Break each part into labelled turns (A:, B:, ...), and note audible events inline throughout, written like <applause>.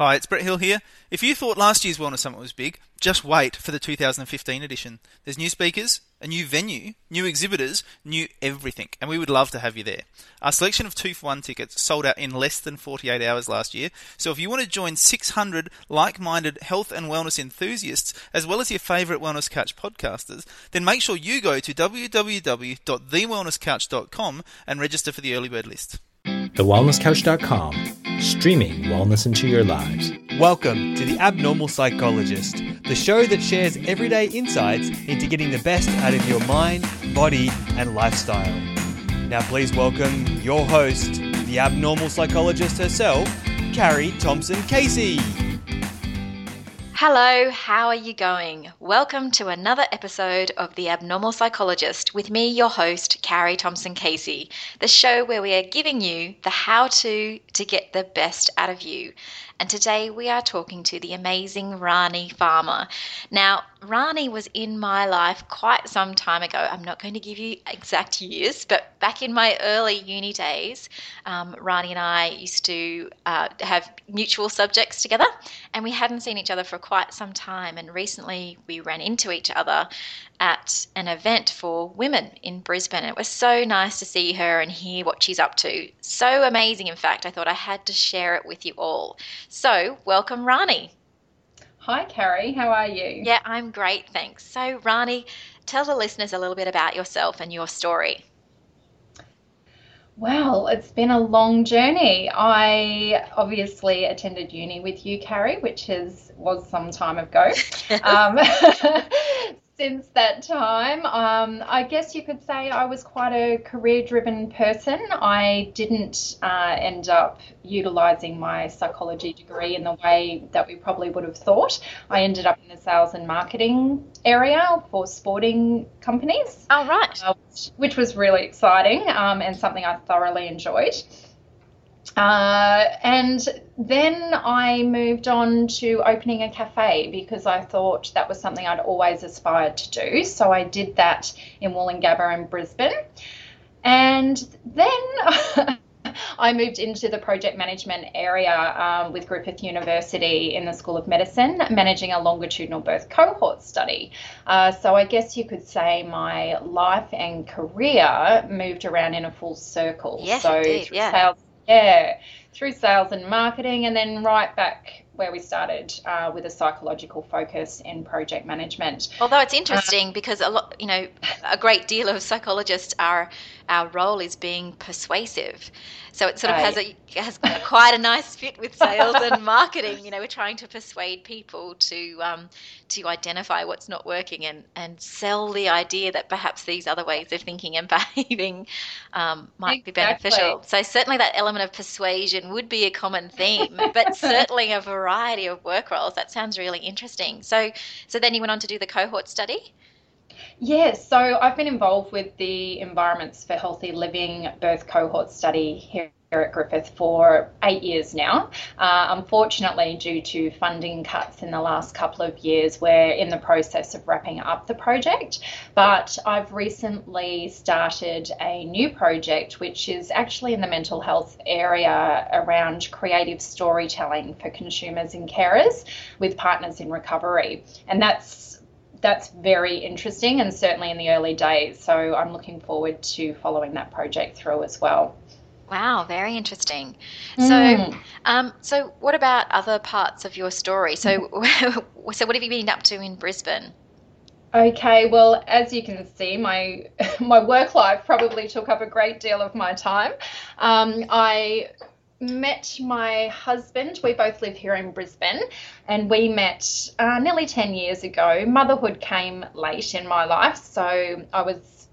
A: Hi, it's Brett Hill here. If you thought last year's Wellness Summit was big, just wait for the 2015 edition. There's new speakers, a new venue, new exhibitors, new everything, and we would love to have you there. Our selection of 2 for 1 tickets sold out in less than 48 hours last year, so if you want to join 600 like minded health and wellness enthusiasts, as well as your favourite Wellness Couch podcasters, then make sure you go to www.thewellnesscouch.com and register for the early bird list.
B: TheWellnessCouch.com, streaming wellness into your lives.
C: Welcome to The Abnormal Psychologist, the show that shares everyday insights into getting the best out of your mind, body, and lifestyle. Now, please welcome your host, the abnormal psychologist herself, Carrie Thomson Casey.
D: Hello, how are you going? Welcome to another episode of The Abnormal Psychologist with me, your host, Carrie Thomson Casey, the show where we are giving you the how to to get the best out of you. And today we are talking to the amazing Rani Farmer. Now, Rani was in my life quite some time ago. I'm not going to give you exact years, but back in my early uni days, um, Rani and I used to uh, have mutual subjects together, and we hadn't seen each other for quite some time. And recently we ran into each other at an event for women in Brisbane. It was so nice to see her and hear what she's up to. So amazing, in fact, I thought I had to share it with you all. So, welcome, Rani.
E: Hi, Carrie. How are you?
D: Yeah, I'm great, thanks. So, Rani, tell the listeners a little bit about yourself and your story.
E: Well, it's been a long journey. I obviously attended uni with you, Carrie, which is was some time ago. <laughs> um, <laughs> since that time. Um, I guess you could say I was quite a career driven person. I didn't uh, end up utilizing my psychology degree in the way that we probably would have thought. I ended up in the sales and marketing area for sporting companies.
D: Oh, right.
E: Uh, which, which, was really exciting um, and something I thoroughly enjoyed. Uh, and then I moved on to opening a cafe because I thought that was something I'd always aspired to do. So I did that in Woolloongabba and Brisbane. And then <laughs> I moved into the project management area um, with Griffith University in the School of Medicine, managing a longitudinal birth cohort study. Uh, so I guess you could say my life and career moved around in a full circle.
D: Yes,
E: so
D: indeed. Yeah.
E: Sales, yeah, through sales and marketing, and then right back where we started uh, with a psychological focus in project management.
D: Although it's interesting uh, because a lot, you know, a great deal of psychologists are our role is being persuasive. So it sort of has a has quite a nice fit with sales and <laughs> marketing. You know, we're trying to persuade people to um, to identify what's not working and and sell the idea that perhaps these other ways of thinking and <laughs> behaving um, might
E: exactly.
D: be beneficial. So certainly that element of persuasion would be a common theme, but <laughs> certainly a variety of work roles. That sounds really interesting. So so then you went on to do the cohort study.
E: Yes, so I've been involved with the Environments for Healthy Living birth cohort study here at Griffith for eight years now. Uh, unfortunately, due to funding cuts in the last couple of years, we're in the process of wrapping up the project. But I've recently started a new project, which is actually in the mental health area around creative storytelling for consumers and carers with partners in recovery. And that's that's very interesting and certainly in the early days. So I'm looking forward to following that project through as well.
D: Wow, very interesting. Mm. So, um, so what about other parts of your story? So, <laughs> so what have you been up to in Brisbane?
E: Okay, well, as you can see, my <laughs> my work life probably took up a great deal of my time. Um, I met my husband. We both live here in Brisbane, and we met uh, nearly 10 years ago. Motherhood came late in my life, so I was,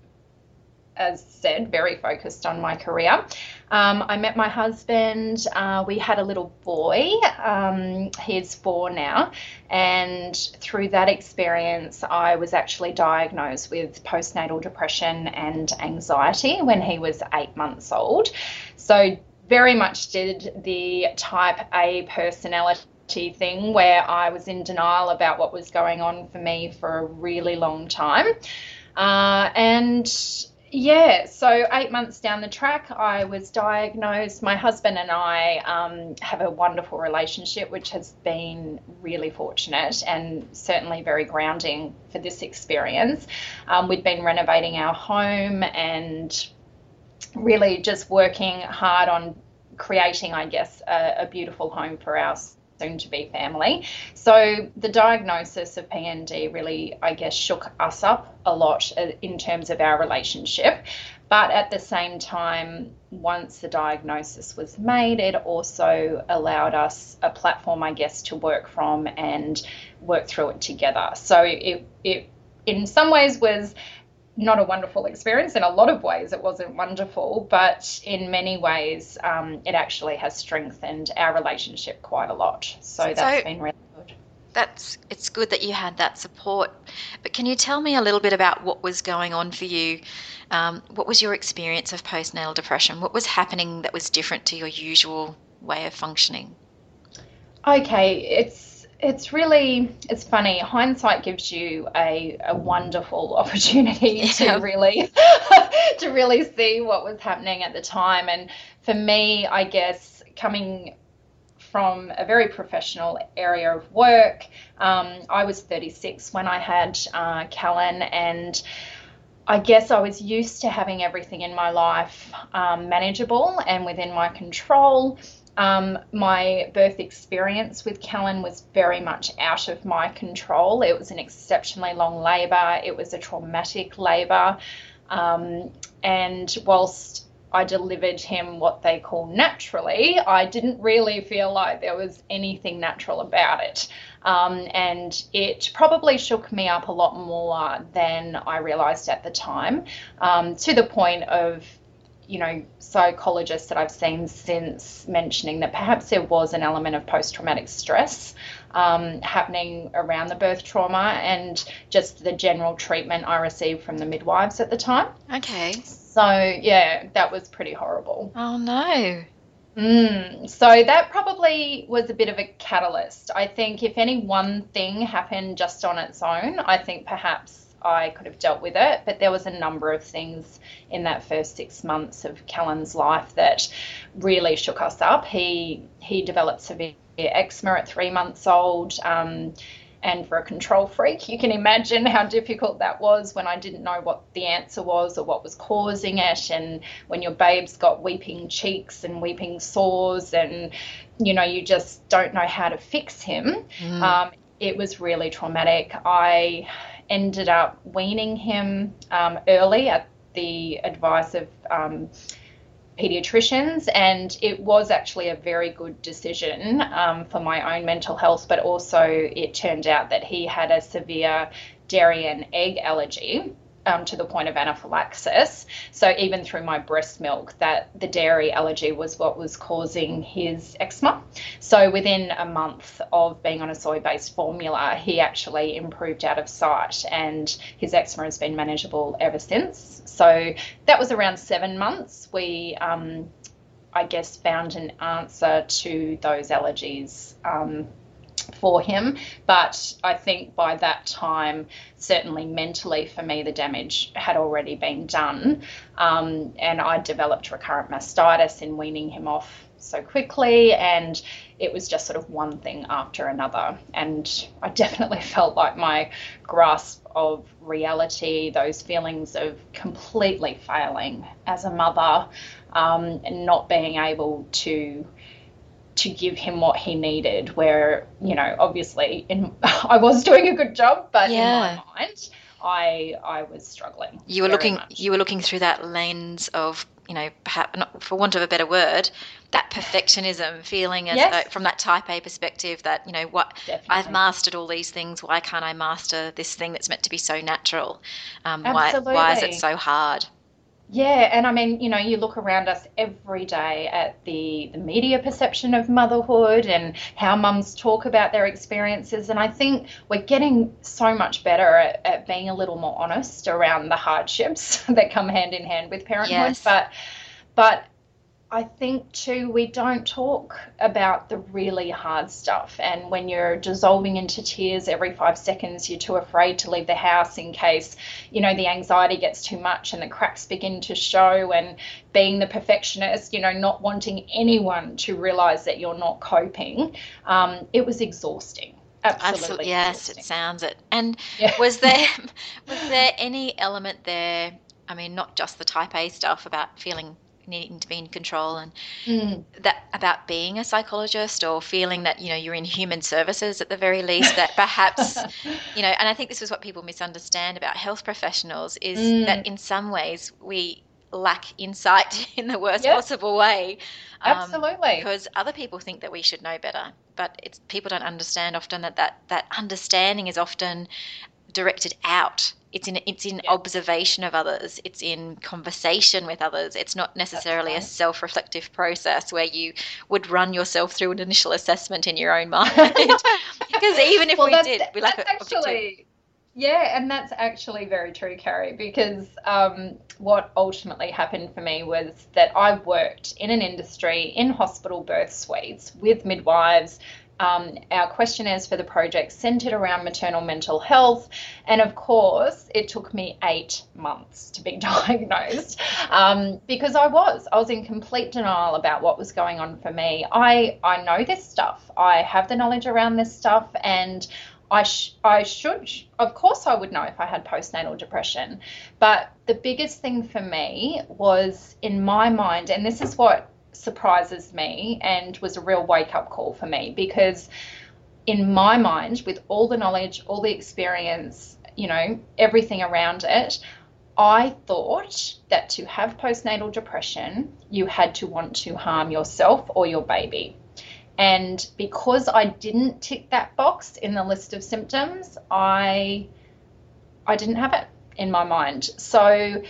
E: as said, very focused on my career. Um, I met my husband. Uh, we had a little boy. Um, he's four now. And through that experience, I was actually diagnosed with postnatal depression and anxiety when he was eight months old. So, very much did the type A personality thing where I was in denial about what was going on for me for a really long time. Uh, and Yeah, so eight months down the track, I was diagnosed. My husband and I um, have a wonderful relationship, which has been really fortunate and certainly very grounding for this experience. Um, we'd been renovating our home and really just working hard on creating, I guess, a, a beautiful home for our soon to be family. So the diagnosis of PND really, I guess, shook us up a lot uh, in terms of our relationship. But at the same time, once the diagnosis was made, it also allowed us a platform, I guess, to work from and work through it together. So it, it in some ways was not a wonderful experience. In a lot of ways, it wasn't wonderful, but in many ways, um, it actually has strengthened our relationship quite a lot. So that's so, been really good.
D: That's it's good that you had that support. But can you tell me a little bit about what was going on for you? Um, what was your experience of postnatal depression? What was happening that was different to your usual way of functioning?
E: Okay, it's it's really it's funny hindsight gives you a, a wonderful <laughs> opportunity yeah. to really <laughs> to really see what was happening at the time and for me i guess coming from a very professional area of work um, i was 36 when i had uh, callan and I guess I was used to having everything in my life um, manageable and within my control. Um, my birth experience with Callan was very much out of my control. It was an exceptionally long labour, it was a traumatic labour. Um, and whilst I delivered him what they call naturally, I didn't really feel like there was anything natural about it. Um, and it probably shook me up a lot more than I realised at the time, um, to the point of you know, psychologists that I've seen since mentioning that perhaps there was an element of post traumatic stress um, happening around the birth trauma and just the general treatment I received from the midwives at the time.
D: Okay.
E: So, yeah, that was pretty horrible.
D: Oh, no.
E: Mm, so that probably was a bit of a catalyst. I think if any one thing happened just on its own, I think perhaps I could have dealt with it. But there was a number of things in that first six months of Callan's life that really shook us up. He he developed severe eczema at three months old. Um, and for a control freak, you can imagine how difficult that was when I didn't know what the answer was or what was causing it. And when your babe's got weeping cheeks and weeping sores, and you know, you just don't know how to fix him. Mm. Um, it was really traumatic. I ended up weaning him um, early at the advice of um, pediatricians, and it was actually a very good decision um, for my own mental health. But also, it turned out that he had a severe dairy and egg allergy um, to the point of anaphylaxis. So even through my breast milk, that the dairy allergy was what was causing his eczema. So within a month of being on a soy-based formula, he actually improved out of sight, and his eczema has been manageable ever since. So that was around seven months. We um, I guess, found an answer to those allergies um, for him. But I think by that time, certainly mentally for me, the damage had already been done. Um, and I developed recurrent mastitis in weaning him off so quickly. And it was just sort of one thing after another. And I <laughs> definitely felt like my grasp of reality, those feelings of completely failing as a mother, um, and not being able to to give him what he needed. Where you know, obviously, in <laughs> I was doing a good job, but yeah. in my mind, I I was struggling.
D: You were looking much. you were looking through that lens of you know, perhaps not for want of a better word, that perfectionism feeling as yes. uh, from that type A perspective that you know what Definitely. I've mastered all these things. Why can't I master this thing that's meant to be so natural? Um, why why is it so hard?
E: Yeah, and I mean, you know, you look around us every day at the, the media perception of motherhood and how mums talk about their experiences. And I think we're getting so much better at, at being a little more honest around the hardships <laughs> that come hand in hand with parenthood. Yes. But but I think too, we don't talk about the really hard stuff. And when you're dissolving into tears every five seconds, you're too afraid to leave the house in case, you know, the anxiety gets too much and the cracks begin to show. And being the perfectionist, you know, not wanting anyone to realize that you're not coping, um, it was exhausting. Absolutely. Absolutely.
D: Yes, it sounds it. And yeah. was there <laughs> was there any element there? I mean, not just the type A stuff about feeling needing to be in control and mm. that about being a psychologist or feeling that you know you're in human services at the very least that perhaps <laughs> you know and i think this is what people misunderstand about health professionals is mm. that in some ways we lack insight <laughs> in the worst yep. possible way
E: um, absolutely
D: because other people think that we should know better but it's people don't understand often that that, that understanding is often directed out it's in it's in yeah. observation of others it's in conversation with others it's not necessarily right. a self-reflective process where you would run yourself through an initial assessment in your own <laughs> mind because even if well, we did we like
E: actually yeah and that's actually very true carrie because um, what ultimately happened for me was that i worked in an industry in hospital birth suites with midwives um, our questionnaires for the project centered around maternal mental health. And of course, it took me eight months to be <laughs> diagnosed um, because I was. I was in complete denial about what was going on for me. I, I know this stuff, I have the knowledge around this stuff, and I, sh- I should, of course, I would know if I had postnatal depression. But the biggest thing for me was in my mind, and this is what surprises me and was a real wake up call for me because in my mind with all the knowledge all the experience you know everything around it I thought that to have postnatal depression, you had to want to harm yourself or your baby. And because I didn't tick that box in the list of symptoms, I I didn't have it in my mind. So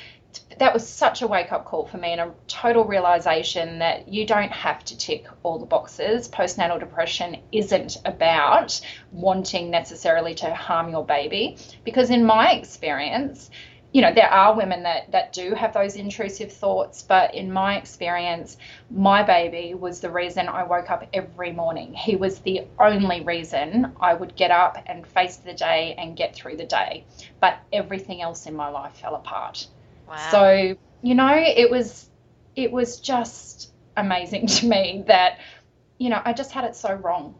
E: that was such a wake up call for me and a total realization that you don't have to tick all the boxes. Postnatal depression isn't about wanting necessarily to harm your baby, because in my experience, you know, there are women that, that do have those intrusive thoughts, but in my experience, my baby was the reason I woke up every morning. He was the only reason I would get up and face the day and get through the day. But everything else in my life fell apart.
D: Wow.
E: So, you know, it was it was just amazing <laughs> to me that you know, I just had it so wrong.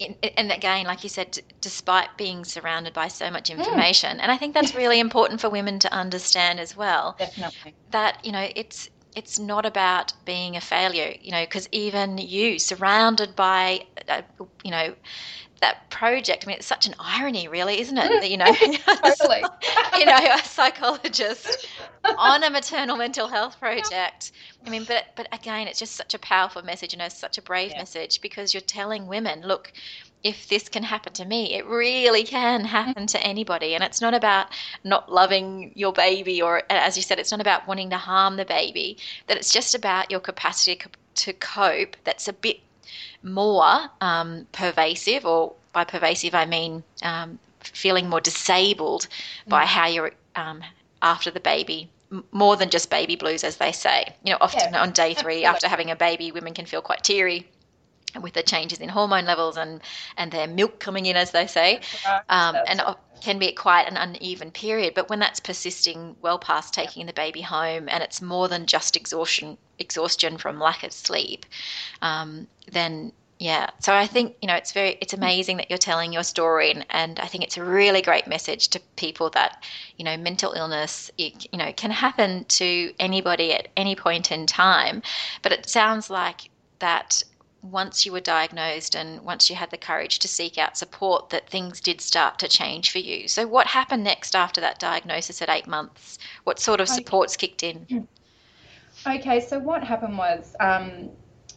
D: And again, like you said, despite being surrounded by so much hmm. information, mm. and I think that's really important for women to understand as well.
E: Definitely.
D: That you know, it's it's not about being a failure, you know, because even you, surrounded by, uh, you know, that project. I mean, it's such an irony, really, isn't it? That, you know, <laughs>
E: totally. <laughs>
D: you know, a psychologist on a maternal mental health project. I mean, but but again, it's just such a powerful message, you know, such a brave yeah. message because you're telling women, look, if this can happen to me, it really can happen to anybody. And it's not about not loving your baby, or as you said, it's not about wanting to harm the baby. That it's just about your capacity to cope. That's a bit more um, pervasive, or by pervasive I mean um, feeling more disabled mm. by how you're um, after the baby. More than just baby blues, as they say. You know, often yeah, on day three after having a baby, women can feel quite teary with the changes in hormone levels and and their milk coming in, as they say, um, and can be quite an uneven period. But when that's persisting well past taking the baby home, and it's more than just exhaustion exhaustion from lack of sleep, um, then yeah. So I think you know it's very it's amazing that you're telling your story, and, and I think it's a really great message to people that you know mental illness it, you know can happen to anybody at any point in time, but it sounds like that once you were diagnosed and once you had the courage to seek out support that things did start to change for you. So what happened next after that diagnosis at 8 months? What sort of supports okay. kicked in? <clears throat>
E: Okay, so what happened was um,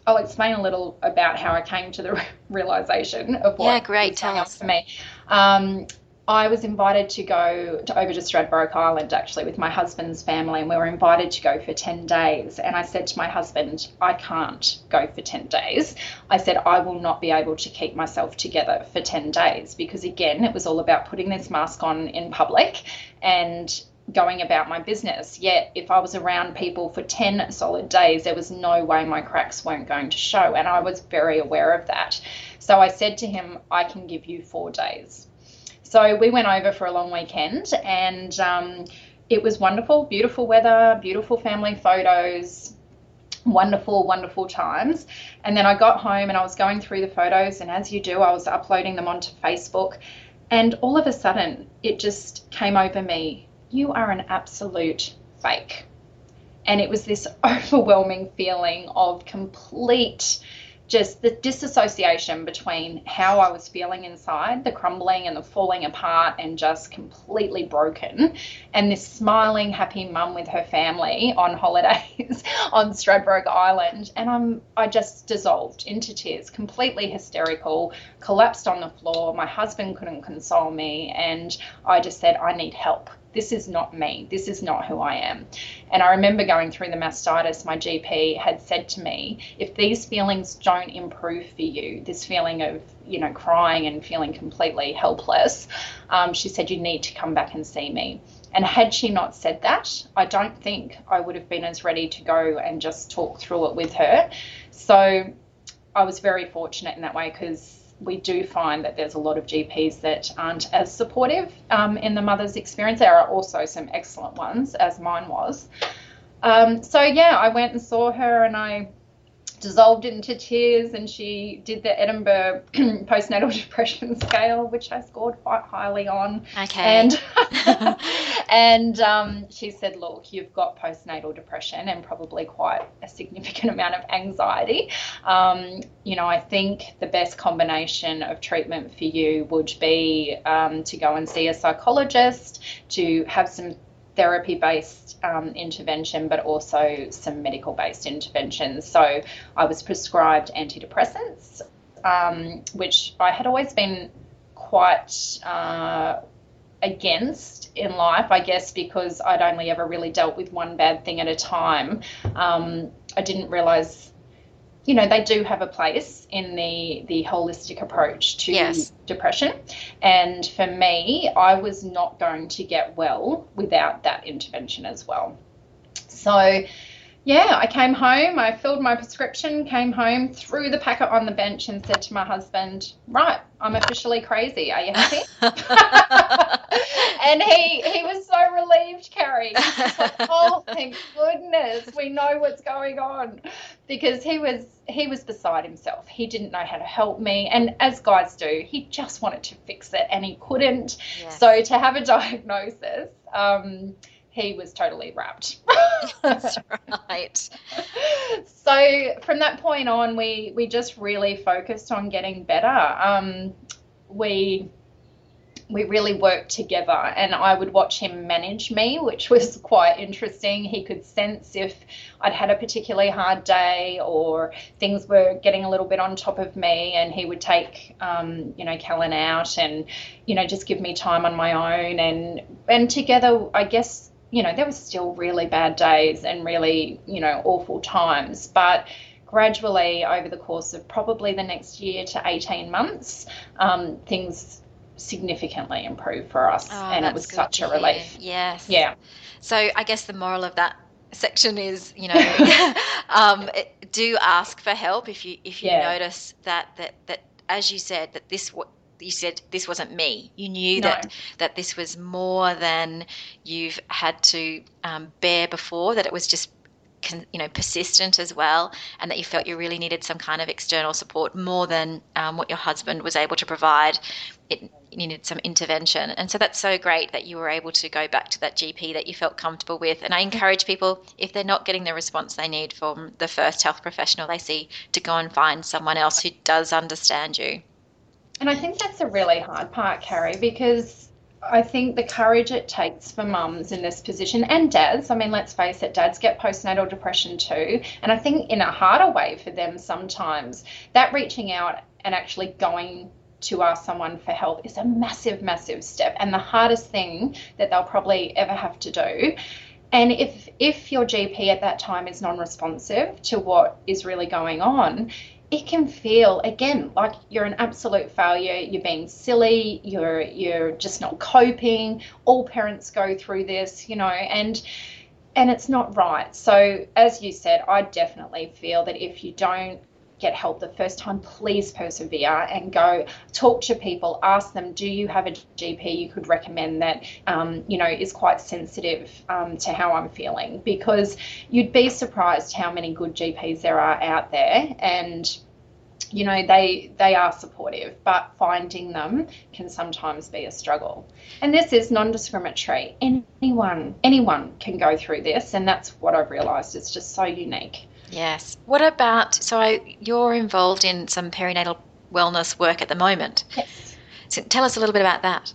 E: I'll explain a little about how I came to the <laughs> realization of what
D: yeah, great. Tell us.
E: for me. Um, I was invited to go to over to Stradbroke Island actually with my husband's family, and we were invited to go for 10 days. And I said to my husband, I can't go for 10 days. I said, I will not be able to keep myself together for 10 days because, again, it was all about putting this mask on in public and going about my business. Yet, if I was around people for 10 solid days, there was no way my cracks weren't going to show. And I was very aware of that. So I said to him, I can give you four days. So we went over for a long weekend and um, it was wonderful, beautiful weather, beautiful family photos, wonderful, wonderful times. And then I got home and I was going through the photos, and as you do, I was uploading them onto Facebook. And all of a sudden, it just came over me you are an absolute fake. And it was this <laughs> overwhelming feeling of complete just the disassociation between how I was feeling inside, the crumbling and the falling apart and just completely broken, and this smiling, happy mum with her family on <laughs> holidays on Stradbroke Island. And I'm I just dissolved into tears, completely hysterical, collapsed on the floor. My husband couldn't console me, and I just said, I need help this is not me. This is not who I am. And I remember going through the mastitis, my GP had said to me, if these feelings don't improve for you, this feeling of, you know, crying and feeling completely helpless, um, she said, you need to come back and see me. And had she not said that, I don't think I would have been as ready to go and just talk through it with her. So I was very fortunate in that way because we do find that there's a lot of GPs that aren't as supportive um, in the mother's experience. There are also some excellent ones, as mine was. Um, so, yeah, I went and saw her and I dissolved into tears and she did the Edinburgh <clears throat> postnatal <laughs> depression scale, which I scored quite highly on.
D: Okay.
E: And <laughs> and um, she said, look, you've got postnatal depression and probably quite a significant <laughs> amount of anxiety. Um, you know, I think the best combination of treatment for you would be um, to go and see a psychologist, to have some therapy based um, intervention, but also some medical based interventions. So I was prescribed antidepressants, um, which I had always been quite uh, against in life, I guess, because I'd only ever really dealt with one bad thing at a time. Um, I didn't realize you know they do have a place in the the holistic approach to
D: yes.
E: depression and for me i was not going to get well without that intervention as well so yeah, I came home, I filled my prescription, came home, threw the packet on the bench, and said to my husband, Right, I'm officially crazy. Are you happy? <laughs> and he he was so relieved, Carrie. Like, Oh, thank goodness, we know what's going on. Because he was he was beside himself. He didn't know how to help me. And as guys do, he just wanted to fix it and he couldn't.
D: Yes.
E: So to have a <laughs> diagnosis, um, he was totally rapt. <laughs> <laughs>
D: That's right.
E: so from that point on, we we just really focused on getting better. Um, we we really worked together and I would watch him manage me, which was <laughs> quite interesting. He could sense if I'd had a particularly hard day or things were getting a little bit on top of me and he would take, um, you know, Kellen out and, you know, just give me time on my own and, and together, I guess, you know, there were still really bad days and really, you know, awful times, but gradually over the course of probably the next year to 18 months, um, things significantly improved for us
D: Oh,
E: and it was such a relief.
D: Yes.
E: Yeah.
D: So I guess the moral of that section is, you know, <laughs> um, do ask for help if you if you
E: Yeah.
D: notice that that that as you said that this you said this wasn't me. You knew
E: No.
D: that that this was more than you've had to um, bear before. That it was just you know persistent as well, and that you felt you really needed some kind of external support more than um, what your husband was able to provide. It you needed some intervention, and so that's so great that you were able to go back to that GP that you felt comfortable with. And I encourage people if they're not getting the response they need from the first health professional they see to go and find someone else who does understand you.
E: And I think that's a really hard part, Carrie, because I think the courage it takes for mums in this position and dads, I mean, let's face it, dads get postnatal depression too. And I think in a harder way for them sometimes, that reaching out and actually going to ask someone for help is a massive, massive step and the hardest thing that they'll probably ever have to do. And if if your GP at that time is non-responsive to what is really going on, it can feel again like you're an absolute failure you're being silly you're you're just not coping all parents go through this you know and and it's not right. So as you said i definitely feel that if you don't get help the first time please persevere and go talk to people ask them do you have a gp you could recommend that um, you know is quite sensitive um, to how i'm feeling? Because you'd be surprised how many good gps there are out there and you know they they are supportive but finding them can sometimes be a struggle. And this is non-discriminatory. Anyone anyone can go through this and that's what i've realized it's just so unique.
D: Yes. What about so I, you're involved in some perinatal wellness work at the moment.
E: Yes.
D: So tell us a little bit about that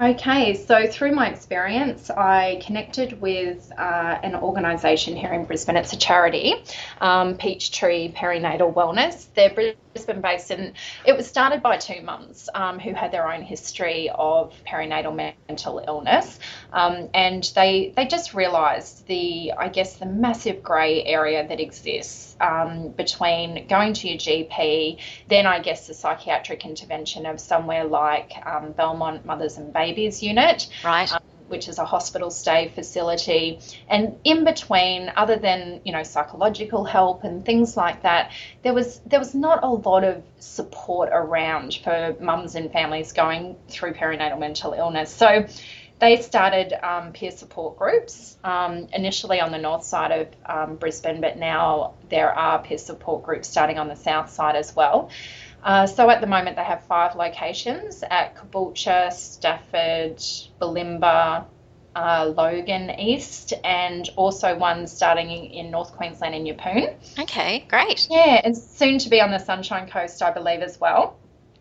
E: Okay, so through my experience, I connected with uh, an organisation here in Brisbane. It's a charity, um, Peachtree Perinatal Wellness. They're Brisbane based, and it was started by two mums um, who had their own history of perinatal mental illness, um, and they they just realised the I guess the massive grey area that exists um, between going to your GP, then I guess the psychiatric intervention of somewhere like um, Belmont Mothers and Babies Unit,
D: right?
E: Um, which is a hospital stay facility, and in between, other than you know psychological help and things like that, there was there was not a lot of support around for mums and families going through perinatal mental illness. So they started um, peer support groups um, initially on the north side of um, Brisbane, but now there are peer support groups starting on the south side as well. Uh, so at the moment, they have five locations at Caboolture, Stafford, Bulimba, uh, Logan East, and also one starting in North Queensland in Yeppoon.
D: Okay, great.
E: Yeah, and soon to be on the Sunshine Coast, I believe, as well.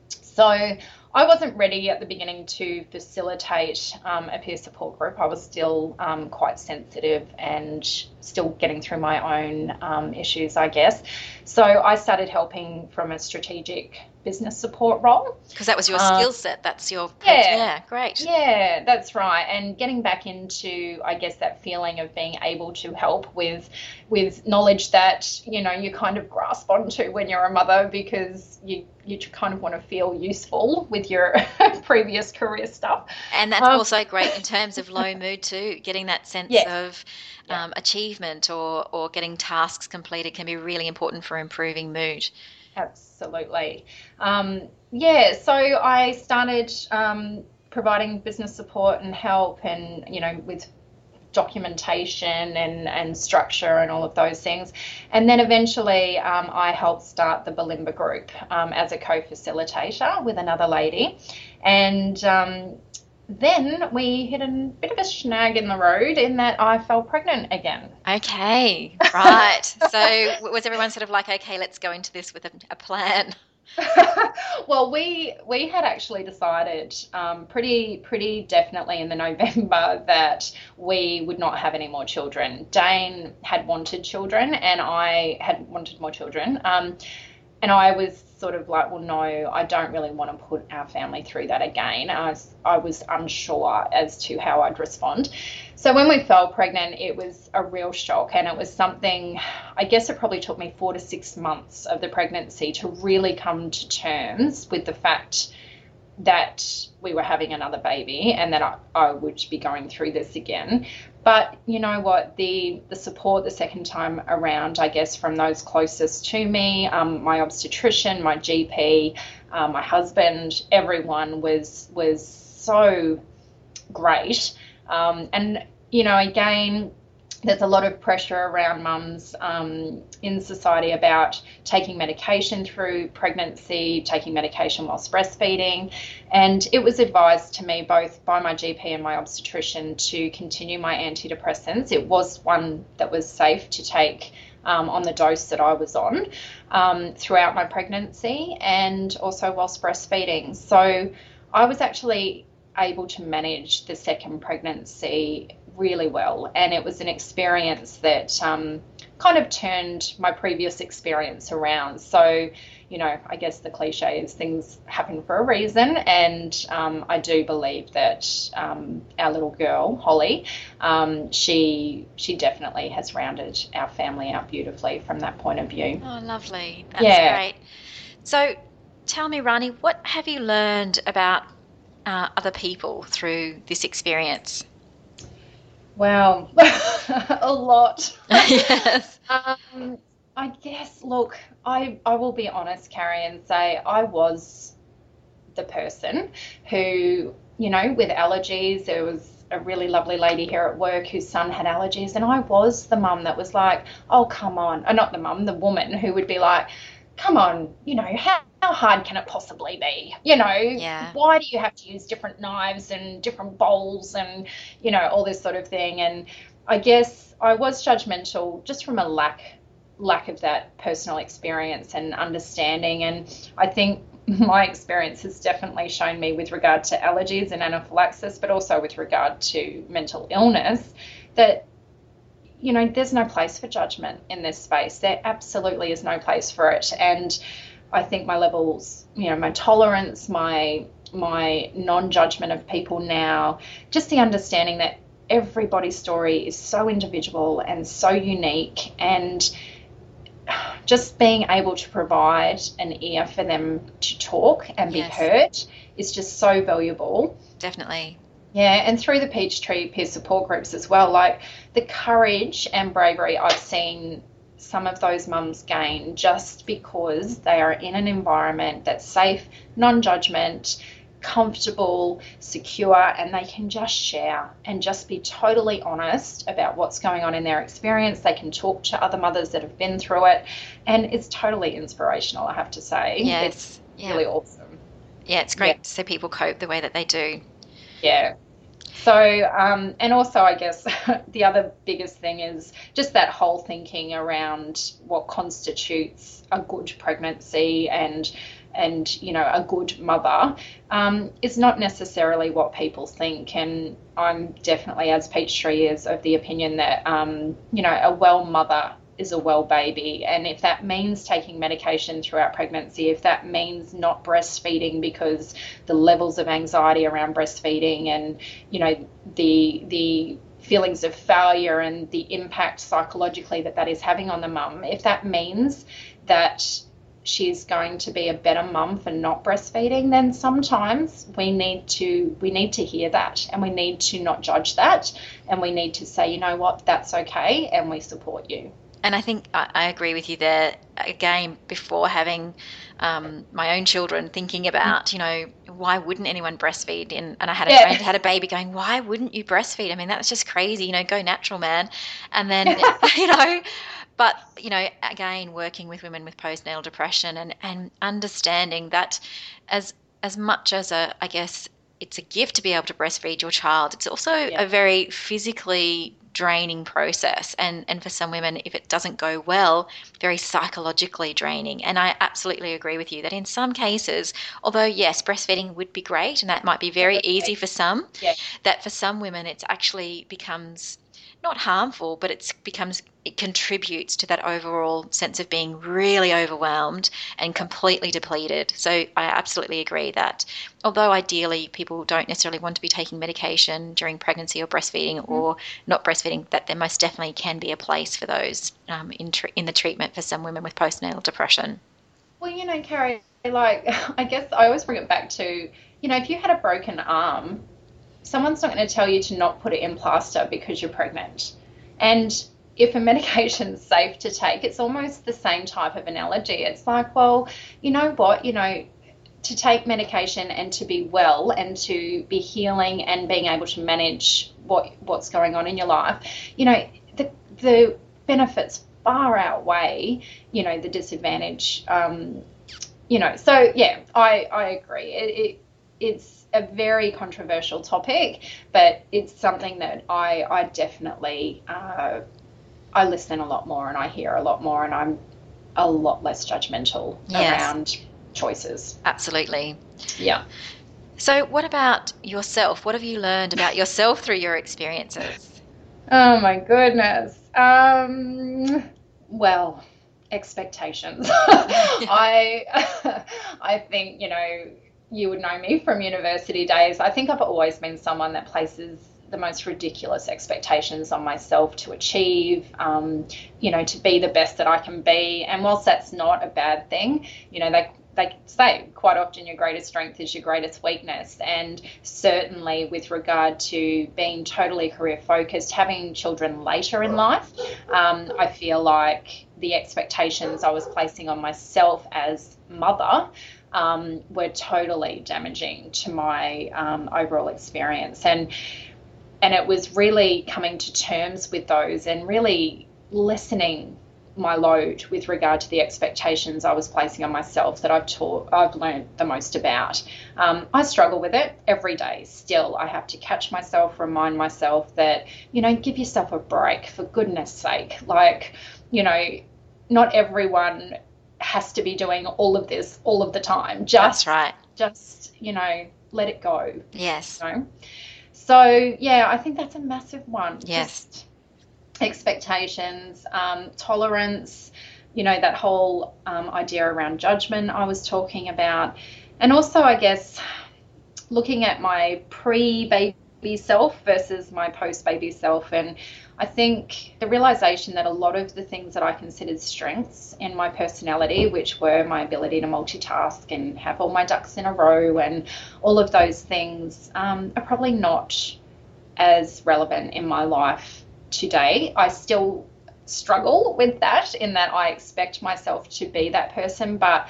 E: So I wasn't ready at the beginning to facilitate um, a peer support group. I was still um, quite sensitive and still getting through my own um, issues, I guess. So I started helping from a strategic business support role.
D: Because that was your
E: Uh,
D: skill set. That's your
E: yeah.
D: yeah, great.
E: Yeah, that's right. And getting back into, I guess, that feeling of being able to help with, with knowledge that you know you kind of grasp onto when you're a mother because you you kind of want to feel useful with your <laughs> previous career stuff.
D: And that's
E: Um,
D: also great in <laughs> terms of low mood too. Getting that sense of um, achievement or or getting tasks completed can be really important for improving mood.
E: Absolutely. Um, yeah, so I started um, providing business support and help, and you know, with documentation and, and structure and all of those things. And then eventually, um, I helped start the Bulimba group um, as a co facilitator with another lady. And um, then we hit a bit of a snag in the road in that I fell pregnant again.
D: Okay, right. <laughs> so was everyone sort of like, okay, let's go into this with a, a plan? <laughs>
E: well, we we had actually decided um, pretty pretty definitely in the <laughs> November that we would not have any more children. Dane had wanted children, and I had wanted more children. Um, and I was sort of like, well, no, I don't really want to put our family through that again. I was, I was unsure as to how I'd respond. So when we fell pregnant, it was a real shock, and it was something. I guess it probably took me four to six months of the pregnancy to really come to terms with the fact that we were having another baby and that I, I would be going through this again. But you know what? The the support the second time around, I guess, from those closest to me, um, my obstetrician, my GP, uh, my husband, everyone was was so great. Um, and you know, again, there's a lot of pressure around mums um, in society about taking medication through pregnancy, taking medication whilst breastfeeding. And it was advised to me both by my GP and my obstetrician to continue my antidepressants. It was one that was safe to take. Um, on the dose that I was on um, throughout my pregnancy and also whilst breastfeeding. So I was actually able to manage the second pregnancy really well, and it was an experience that um, kind of turned my previous experience around. So, you know, I guess the cliche is things happen for a reason. And um, I do believe that um, our little girl, Holly, um, she she definitely has rounded our family out beautifully from that point of view.
D: Oh, lovely. That's
E: Yeah.
D: great. So, tell me, Rani, what have you learned about uh, other people through this experience?
E: Wow, <laughs> a lot. <laughs>
D: yes.
E: Um, I guess, look, I, I will be honest, Carrie, and say I was the person who, you know, with allergies, there was a really lovely lady here at work whose son had allergies, and I was the mum that was like, oh, come on. Uh, not the mum, the woman who would be like, come on, you know, how, how hard can it possibly be? You know,
D: Yeah.
E: why do you have to use different knives and different bowls and, you know, all this sort of thing? And I guess I was judgmental just from a lack lack of that personal experience and understanding. And I think <laughs> my experience has definitely shown me with regard to allergies and anaphylaxis, but also with regard to mental illness, that you know there's no place for judgment in this space. There absolutely is no place for it. And I think my levels, you know, my tolerance, my my non-judgment of people now, just the understanding that everybody's story is so individual and so unique and just being able to provide an ear for them to talk and be heard is just so valuable.
D: Definitely.
E: Yeah, and through the Peachtree peer support groups as well, like the courage and bravery I've seen some of those mums gain just because they are in an environment that's safe, non judgment, comfortable, secure, and they can just share and just be totally honest about what's going on in their experience. They can talk to other mothers that have been through it, and it's totally inspirational, I have to say. It's
D: Yes. Yeah.
E: really awesome.
D: Yeah, it's great
E: Yeah.
D: to see people cope the way that they do.
E: Yeah. So, um, and also, I guess <laughs> the other biggest thing is just that whole thinking around what constitutes a good pregnancy and and you know a good mother um, is not necessarily what people think and i'm definitely as peachtree is of the opinion that um, you know a well mother is a well baby. And if that means taking medication throughout pregnancy if that means not breastfeeding because the levels of anxiety around breastfeeding and you know the the feelings of failure and the impact psychologically that that is having on the mum if that means that she's going to be a better mum for not breastfeeding then sometimes we need to we need to hear that and we need to not judge that. And we need to say you know what? That's okay and we support you
D: And I think I, I agree with you there. Again, before having um, my own children, thinking about, you know, why wouldn't anyone breastfeed? And, and I had a
E: Yeah.
D: friend had a baby going, why wouldn't you breastfeed? I mean, that's just crazy, you know, go natural, man. And then, <laughs> <laughs> you know, but, you know, again, working with women with postnatal depression and, and understanding that as, as much as a, I guess, it's a gift to be able to breastfeed your child, it's also
E: Yeah.
D: a very physically draining process. And and for some women if it doesn't go well very psychologically draining. And i absolutely agree with you that in some cases although yes breastfeeding would be great and that might be very easy for some
E: Yeah.
D: that for some women it's actually becomes not harmful but it's becomes it contributes to that overall sense of being really overwhelmed and completely depleted so i absolutely agree that although ideally people don't necessarily want to be taking medication during pregnancy or breastfeeding or not breastfeeding, that there most definitely can be a place for those um, in, tr- in the treatment for some women with postnatal depression.
E: Well, you know, Carrie, like, <laughs> I guess I always bring it back to, you know, if you had a broken arm, someone's not going to tell you to not put it in plaster because you're pregnant. And if a <laughs> medication's safe to take, it's almost the same type of analogy. It's like, well, you know what, you know, to take medication and to be well and to be healing and being able to manage what what's going on in your life, you know, the the benefits far outweigh, you know, the disadvantage. Um, you know, so yeah, I I agree. It, it it's a very controversial topic, but it's something that I I definitely uh, I listen a lot more and I hear a lot more and I'm a lot less judgmental
D: Yes.
E: around choices.
D: Absolutely.
E: Yeah.
D: So, what about yourself? What have you learned about yourself through your experiences?
E: Oh my goodness. Um, well, expectations. <laughs> <laughs> I <laughs> I think, you know, you would know me from university days. I think I've always been someone that places the most ridiculous expectations on myself to achieve, um, you know, to be the best that I can be. And whilst that's not a bad thing, you know, they they say quite often your greatest strength is your greatest weakness. And certainly with regard to being totally career focused, having children later in life, um, I feel like the expectations I was placing on myself as mother um, were totally damaging to my um, overall experience. And and it was really coming to terms with those and really lessening my load with regard to the expectations I was placing on myself that I've taught, I've learned the most about. Um, I struggle with it every day. Still, I have to catch myself, remind myself that you know, give yourself a break for goodness sake. Like, you know, not everyone has to be doing all of this all of the time. Just
D: That's right.
E: Just you know, let it go.
D: Yes.
E: You know? So yeah, I think that's a massive one.
D: Yes.
E: Just expectations, um, tolerance, you know, that whole um, idea around judgment I was talking about. And also, I guess, looking at my pre baby self versus my post baby self. And I think the realization that a lot of the things that I considered strengths in my personality, which were my ability to multitask and have all my ducks in a row and all of those things, um, are probably not as relevant in my life today. I still struggle with that in that I expect myself to be that person, but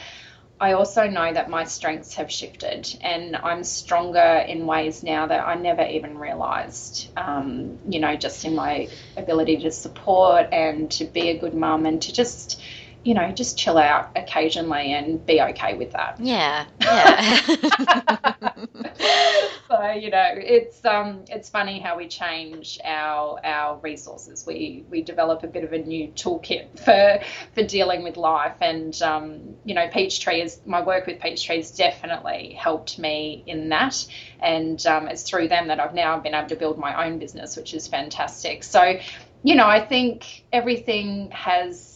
E: I also know that my strengths have shifted and I'm stronger in ways now that I never even realized. Um, you know, just in my ability to support and to be a good mum and to just, you know, just chill out occasionally and be okay with that.
D: Yeah. Yeah. <laughs> <laughs>
E: so you know it's um it's funny how we change our our resources we we develop a bit of a new toolkit for for dealing with life and um you know peachtree is my work with peachtree has definitely helped me in that and um, it's through them that i've now been able to build my own business which is fantastic so you know i think everything has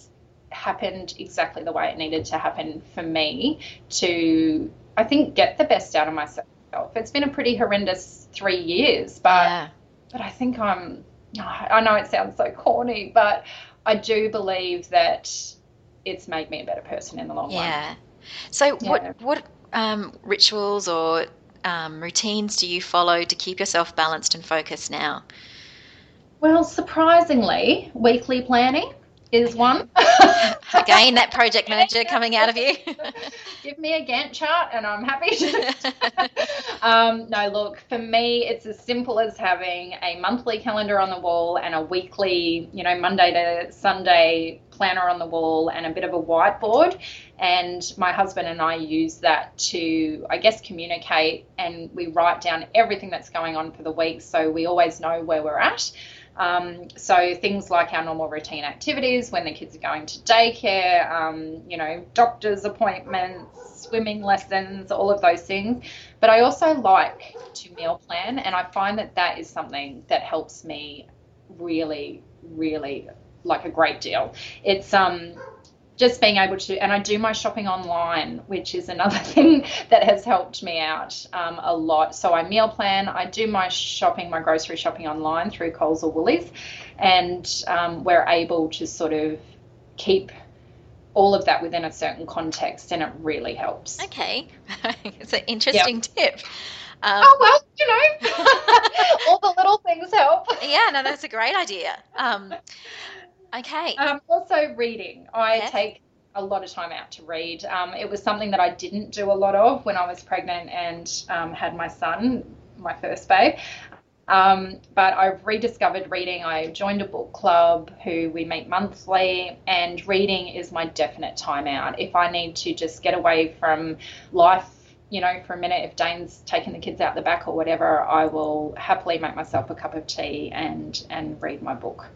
E: happened exactly the way it needed to happen for me to I think get the best out of myself. It's been a pretty horrendous three years, but
D: yeah.
E: but I think I'm. I know it sounds so corny, but I do believe that it's made me a better person in the long run.
D: Yeah. So
E: Yeah.
D: what what um, rituals or um, routines do you follow to keep yourself balanced and focused now?
E: Well, surprisingly, weekly planning is one. <laughs>
D: Again, that project manager <laughs> coming out of you. <laughs>
E: Give me a Gantt chart and I'm happy to. um, no, look, for me, it's as simple as having a monthly calendar on the wall and a weekly, you know, Monday to Sunday planner on the wall and a bit of a whiteboard. And my husband and I use that to, I guess, communicate and we write down everything that's going on for the week so we always know where we're at. Um, so things like our normal routine activities when the kids are going to daycare, um, you know, doctor's appointments, swimming lessons, all of those things. But I also like to meal plan, and I find that that is something that helps me really, really like a great deal. It's um just being able to, and I do my shopping online, which is another <laughs> thing that has helped me out um, a lot. So I meal plan, I do my shopping, my grocery shopping online through Coles or Woolies, and um, we're able to sort of keep all of that within a certain context, and it really helps.
D: okay, <laughs> it's an interesting tip. Um,
E: Oh, well, you know, <laughs> all the little things help.
D: yeah, no, that's a great idea. Um, okay.
E: Um, also, reading. I take a lot of time out to read. Um, it was something that I didn't do a lot of when I was pregnant and um, had my son, my first babe. Um, but I've rediscovered reading. I joined a book club who we meet monthly, and reading is my definite time out. If I need to just get away from life, you know, for a minute, if Dane's taking the kids out the back or whatever, I will happily make myself a cup of tea and and read my book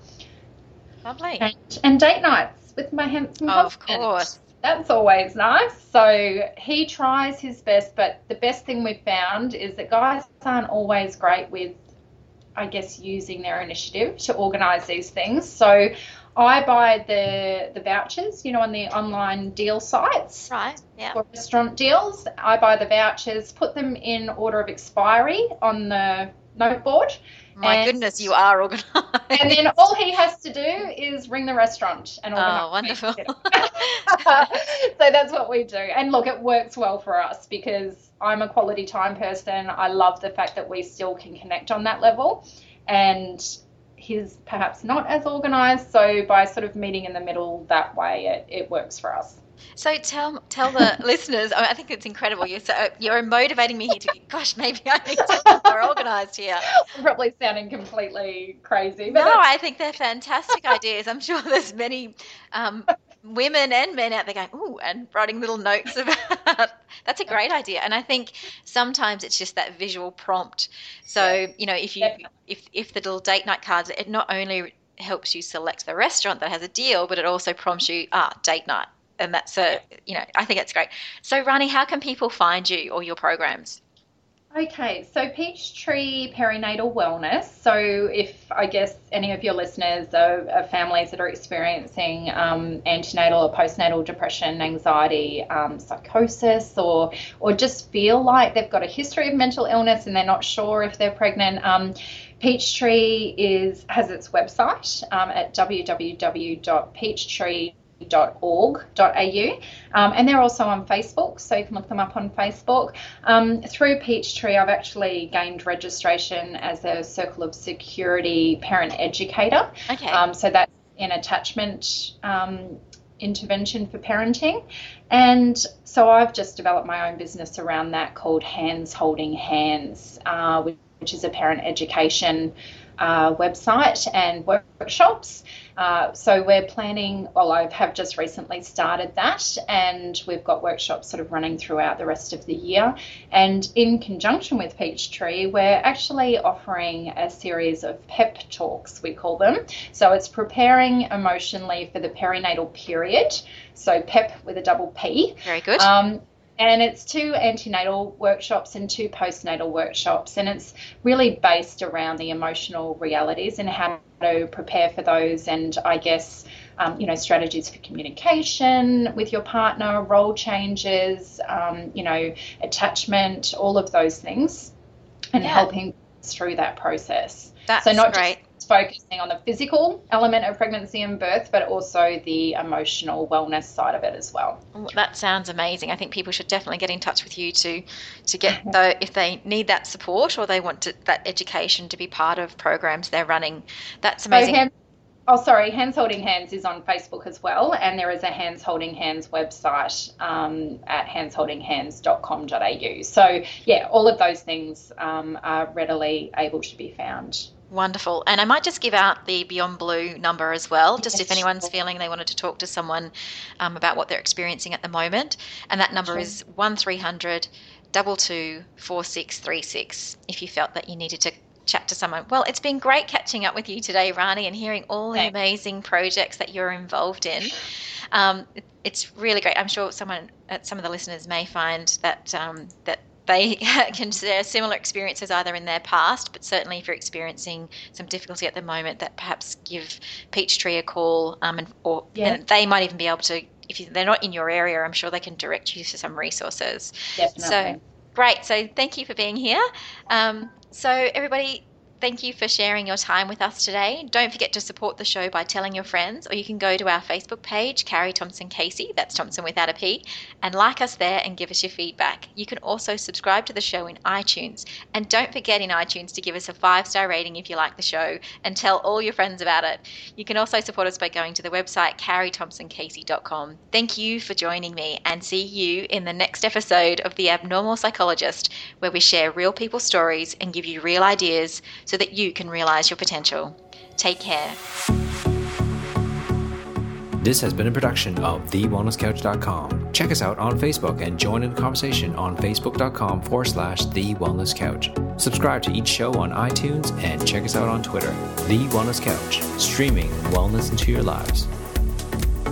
D: Lovely.
E: and, and date nights with my handsome
D: Of
E: husband.
D: course.
E: That's always nice. So he tries his best, but the best thing we've found is that guys aren't always great with, I guess, using their initiative to organise these things. So I buy the the vouchers, you know, on the online deal sites
D: Right. Yeah.
E: for restaurant deals. I buy the vouchers, put them in order of expiry on the note board,
D: My
E: and-
D: goodness, you are organised.
E: and then all he has to do is ring the restaurant and organise.
D: Oh, wonderful. <laughs>
E: so that's what we do. And look, it works well for us because I'm a quality time person. I love the fact that we still can connect on that level. And he's perhaps not as organized. So by sort of meeting in the middle that way, it, it works for us.
D: So tell tell the <laughs> listeners. I, think it's incredible. You're so you're motivating me here to. Gosh, maybe I need to <laughs> be more organised here.
E: I'm probably sounding completely crazy.
D: No, I think they're fantastic ideas. I'm sure there's many um, women and men out there going, "Ooh," and writing little notes <laughs> about. That's a great idea, and I think sometimes it's just that visual prompt. So you know, if you if if the little date night cards, it not only helps you select the restaurant that has a deal, but it also prompts you ah date night, and that's a you know I think it's great. So Rani, how can people find you or your programs?
E: Okay, so Peachtree Perinatal Wellness. So, if I guess any of your listeners are, are families that are experiencing um, antenatal or postnatal depression, anxiety, um, psychosis, or or just feel like they've got a history of mental illness and they're not sure if they're pregnant, um, Peachtree is has its website um, at www.peachtree org.au um, and they're also on Facebook so you can look them up on Facebook um, through Peachtree I've actually gained registration as a Circle of Security parent educator
D: Okay.
E: um, so that's an attachment um, intervention for parenting and so I've just developed my own business around that called Hands Holding Hands uh, which is a parent education uh, website and workshops. Uh, so we're planning, well, I have just recently started that, and we've got workshops sort of running throughout the rest of the year. And in conjunction with Peachtree, we're actually offering a series of pep talks, we call them. So it's preparing emotionally for the perinatal period. So PEP with a double P.
D: Very good.
E: Um, and it's two antenatal workshops and two postnatal workshops, and it's really based around the emotional realities and how to prepare for those, and I guess. Um, you know, strategies for communication with your partner, role changes, um, you know, attachment, all of those things, and
D: Yeah.
E: helping through that process.
D: That's
E: so not
D: great.
E: Focusing on the physical element of pregnancy and birth, but also the emotional wellness side of it as well.
D: Well, That sounds amazing. I think people should definitely get in touch with you to to get the if they need that support or they want to, that education to be part of programs they're running. That's amazing.
E: So hand, oh, sorry, Hands Holding Hands is on Facebook as well, and there is a Hands Holding Hands website um, at handsholdinghands.com.au. So yeah, all of those things um, are readily able to be found.
D: Wonderful. And I might just give out the Beyond Blue number as well, just
E: Yes,
D: if anyone's
E: sure.
D: feeling they wanted to talk to someone um, about what they're experiencing at the moment. And that number
E: Sure.
D: is 1300 22 4636 if you felt that you needed to chat to someone. Well, it's been great catching up with you today, Rani, and hearing all the
E: Thanks.
D: amazing projects that you're involved in. Um, it's really great. I'm sure someone, uh, some of the listeners may find that um, that they <laughs> can share similar experiences either in their past, but certainly if you're experiencing some difficulty at the moment, that perhaps give Peachtree a call, um, and or
E: Yeah.
D: and they might even be able to. If you, they're not in your area, I'm sure they can direct you to some resources.
E: Definitely.
D: So great. So thank you for being here. Um, so everybody, thank you for sharing your time with us today. Don't forget to support the show by telling your friends, or you can go to our Facebook page, Carrie Thomson Casey, that's Thomson without a P, and like us there and give us your feedback. You can also subscribe to the show in iTunes. And don't forget in iTunes to give us a five star rating if you like the show and tell all your friends about it. You can also support us by going to the website carriethomsoncasey.com. Thank you for joining me and see you in the next episode of The Abnormal Psychologist, where we share real people stories and give you real ideas so that you can realize your potential. Take care.
B: This has been a production of TheWellnessCouch.com. Check us out on Facebook and join in the conversation on Facebook.com forward slash The Wellness Couch. Subscribe to each show on iTunes and check us out on Twitter. The Wellness Couch, streaming wellness into your lives.